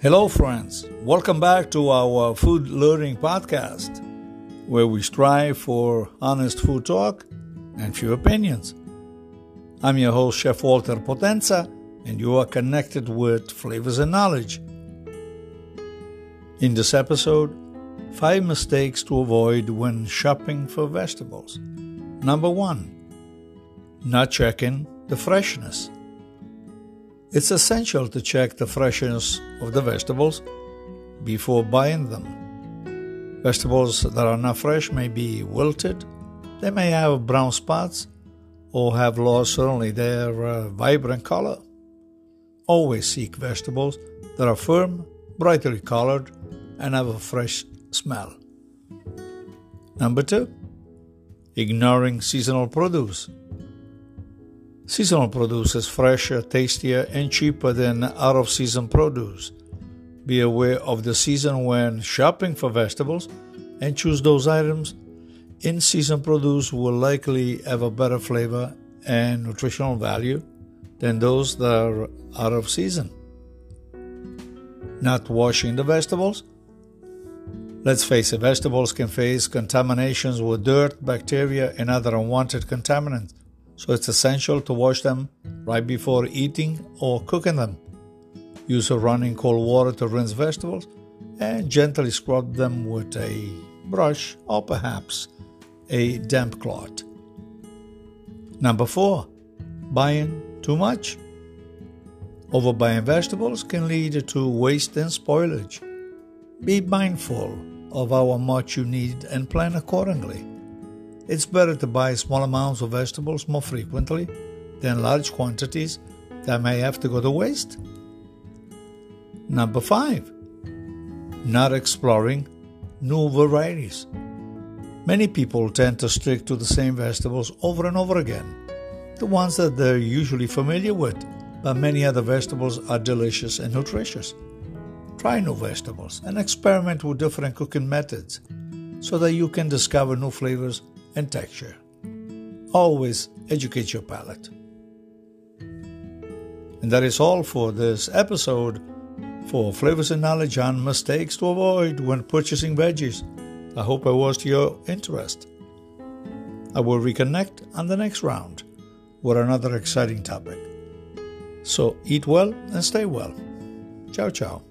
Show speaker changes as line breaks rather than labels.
Hello, friends. Welcome back to our food learning podcast, where we strive for honest food talk and few opinions. I'm your host, Chef Walter Potenza, and you are connected with Flavors and Knowledge. In this episode, five mistakes to avoid when shopping for vegetables. Number one, not checking the freshness. It's essential to check the freshness of the vegetables before buying them. Vegetables that are not fresh may be wilted, they may have brown spots, or have lost certainly their uh, vibrant color. Always seek vegetables that are firm, brightly colored, and have a fresh smell. Number two, ignoring seasonal produce. Seasonal produce is fresher, tastier, and cheaper than out of season produce. Be aware of the season when shopping for vegetables and choose those items. In season produce will likely have a better flavor and nutritional value than those that are out of season. Not washing the vegetables. Let's face it, vegetables can face contaminations with dirt, bacteria, and other unwanted contaminants so it's essential to wash them right before eating or cooking them. Use a running cold water to rinse vegetables and gently scrub them with a brush or perhaps a damp cloth. Number four, buying too much. Overbuying vegetables can lead to waste and spoilage. Be mindful of how much you need and plan accordingly. It's better to buy small amounts of vegetables more frequently than large quantities that may have to go to waste. Number five, not exploring new varieties. Many people tend to stick to the same vegetables over and over again, the ones that they're usually familiar with, but many other vegetables are delicious and nutritious. Try new vegetables and experiment with different cooking methods so that you can discover new flavors and texture. Always educate your palate. And that is all for this episode for Flavors and Knowledge on mistakes to avoid when purchasing veggies. I hope I was to your interest. I will reconnect on the next round with another exciting topic. So eat well and stay well. Ciao, ciao.